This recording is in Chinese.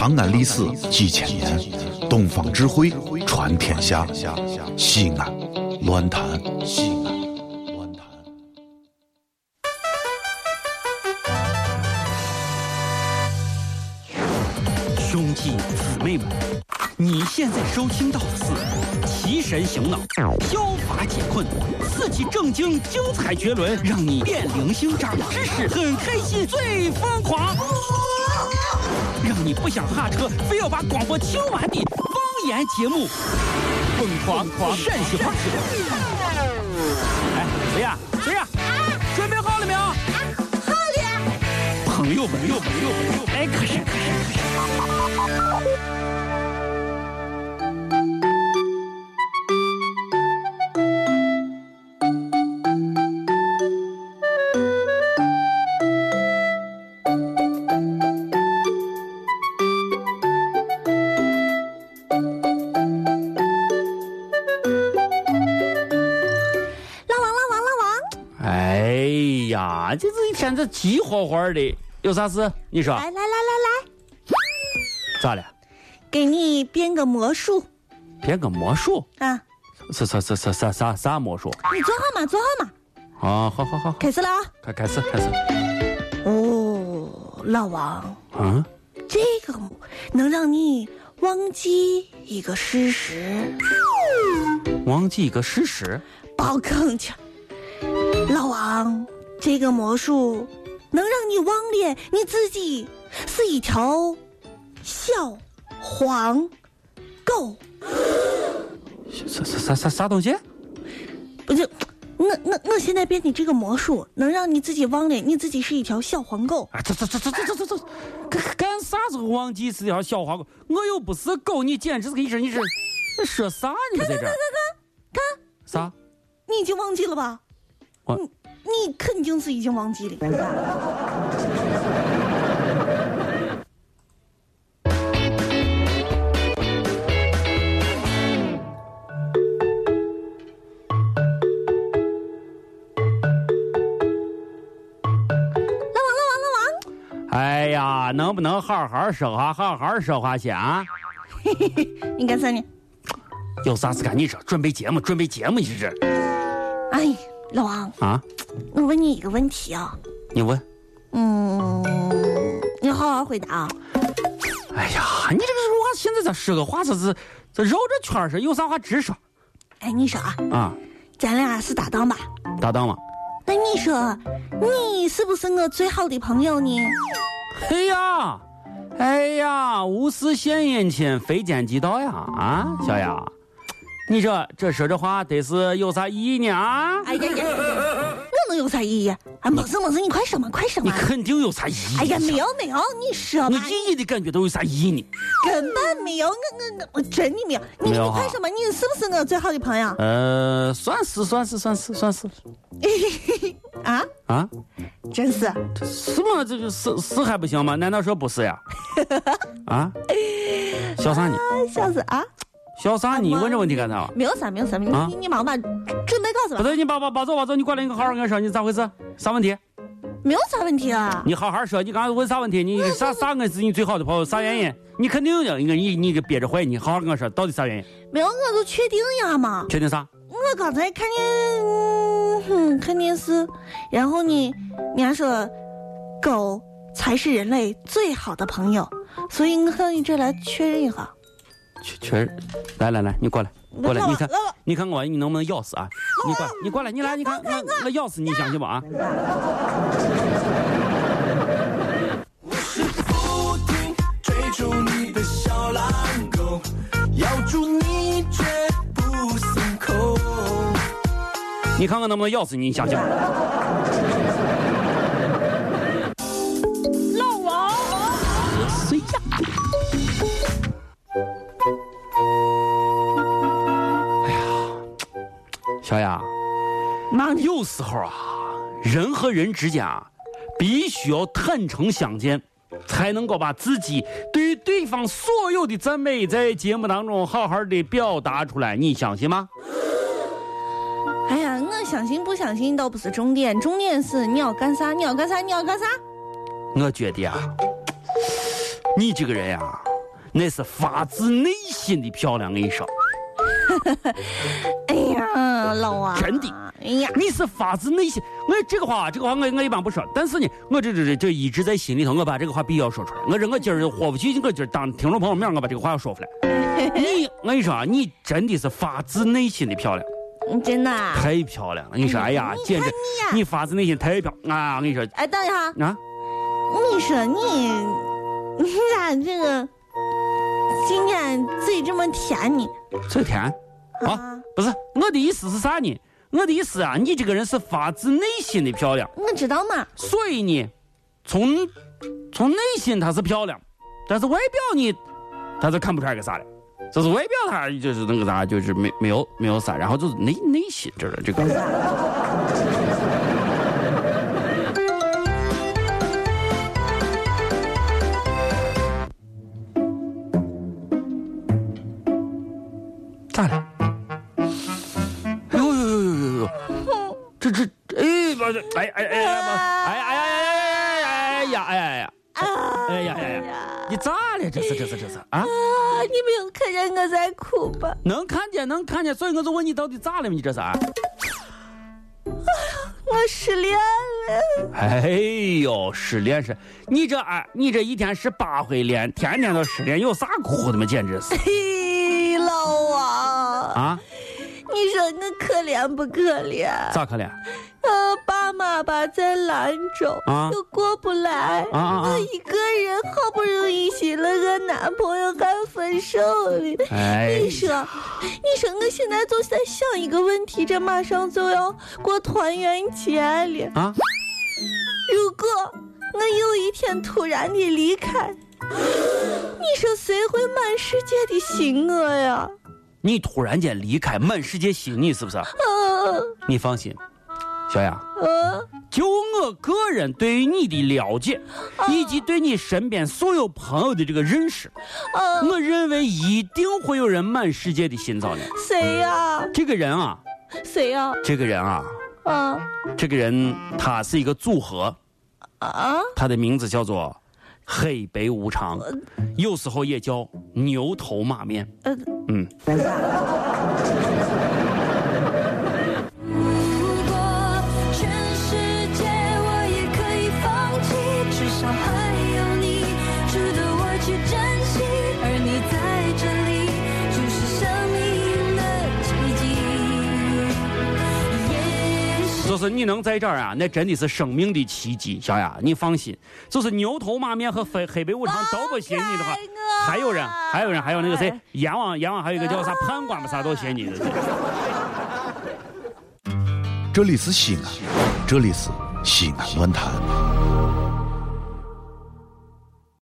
长安历史几千年，东方智慧传天下。西安，乱谈西安，乱谈。兄弟姊妹们，你现在收听到的是提神醒脑、消乏解困、刺激正经、精彩绝伦，让你变零星、长知识、很开心、最疯狂，让你不想下车，非要把广播听完的方言节目，疯狂狂陕西话说。哎，谁呀？谁呀？准备好了没有？好了，朋友们，朋友们，朋友们，哎，可是可是可是。这这一天这急火火的，有啥事？你说来来来来来，咋了？给你变个魔术变个魔术？啊！啥啥啥啥啥啥啥魔术？你坐好嘛，坐好嘛，啊，好好好，开始了啊！开开始开始。哦，老王，嗯，这个能让你忘记一个事实，忘记一个事实。包坑去。老王，这个魔术能让你忘了你自己是一条小黄狗。啥啥啥啥啥东西？不是，我我我现在变你这个魔术，能让你自己忘了你自己是一条小黄狗。啊，这这这这这这这这，干干啥时候忘记是条小黄狗？我又不是狗，你简直是你是你说啥？你们在这看？看，啥？你已经忘记了吧？我你你肯定是已经忘记了。老王，老王，老王，哎呀，能不能好好说话，好好说话先啊？你干啥呢？有啥事干？你说准备节目，准备节目，你这哎，老王，啊？我问你一个问题啊，你问。嗯，你好好回答啊。哎呀，你这个话现在咋说个话，这是这绕着圈儿说，有啥话直说哎，你说啊，啊？咱俩是搭档吧？搭档嘛。那你说，你是不是我最好的朋友呢？哎呀，哎呀，无事献殷勤，非奸即盗呀！啊，小雅，你这这说这话得是有啥意义呢？啊？哎呀呀，我能有啥意义？啊，没事没事，你快说嘛，快说嘛你。肯定有啥意义。哎呀，没有没有，你说我嘛，一一的感觉都有啥意义呢？根本没有，我我我我真的没有。你你快说嘛，你是不是我最好的朋友？呃，算是算是算是算是 啊，啊，真是。什么？这个是是还不行吗？难道说不是呀？啊？笑啥呢？啊，笑死啊！笑啥呢？你问这问题干啥？没有啥没有啥，你啊你你忙吧，准备告诉吧。不对，你把把把走把走，你过来，你好好跟我说，你咋回事？啥问题？没有啥问题啊。你好好说，你刚才问啥问题？你啥啥我是你最好的朋友？啥原因？你肯定的，你你你个憋着坏，你好好跟我说，到底啥原因？没有，我就确定呀嘛。确定啥？我刚才看见，嗯哼，看电视，然后呢，人家说狗才是人类最好的朋友，所以我到你这来确认一下。确确实，来来来，你过来过来，你看你看我你能不能咬死啊？你过来你过来你来你看我我咬死你相信不啊？不停追逐你的小狼狗，咬住你绝不松口。你看我能不能咬死你？你相信吗？忙你有时候啊，人和人之间啊，必须要坦诚相见，才能够把自己对于对方所有的赞美在节目当中好好的表达出来。你相信吗？哎呀，我相信不相信倒不是重点，重点是你要干啥？你要干啥？你要干啥？我觉得啊，你这个人呀、那是发自内心的漂亮。我跟你说，哎呀，老王，真的，哎呀，你是发自内心。我这个话，这个话我我一般不说，但是呢，我这这这这一直在心里头，我把这个话必须要说出来。我这我今儿豁不去，我今儿当听众朋友面，我把这个话要说出来。你，我跟你说啊，你真的是发自内心的漂亮。真的啊？太漂亮了！你说，哎呀，简直看你发自内心太漂亮啊！我跟你说哎，等一下，啊，你说你，你咋这个今天嘴这么甜呢？嘴甜啊，啊，不是我的意思是啥呢？我的意思啊，你这个人是发自内心的漂亮，我知道嘛。所以呢，从从内心她是漂亮，但是外表呢，她是看不出来个啥的。就是外表她就是那个啥，就是没没有没有啥，然后就是内内心这个这个。哎哎哎呀哎哎哎哎哎哎呀哎呀哎呀哎呀哎呀！你咋了？这是这是这是啊？啊，你没有看见我在哭吧？能看见能看见，所以我就问你到底咋了嘛？你这是啊？我失恋了。哎呦，失恋是？你这啊，你这一天失八回恋，天天都失恋，有啥哭的嘛？简直是嘿，老王，啊！你说我可怜不可怜？咋可怜？妈吧在兰州，啊又过不来，我一个人好不容易寻了个男朋友，还分手了。哎你说，你说我现在就在想一个问题，这马上就要过团圆节了，啊！如果我有一天突然的离开，你说谁会满世界的寻我呀？你突然间离开，满世界寻你，是不是？呃你放心，小雅，呃，就我个人对于你的了解，以及对你身边所有朋友的这个认识，呃，我认为一定会有人满世界的寻找你。谁呀？这个人啊，谁呀？这个人啊，啊这个人他是一个组合，啊！他的名字叫做黑白无常，有时候也叫牛头马面。呃，嗯，就是你能在这儿啊，那真的是生命的奇迹，小雅，你放心。就是牛头马面和黑黑白无常都不嫌你的话还有人，还有人，还有那个谁，阎王，阎王还有一个叫啥判官吧，啥都嫌你的。这里是西安，这里是西安论坛。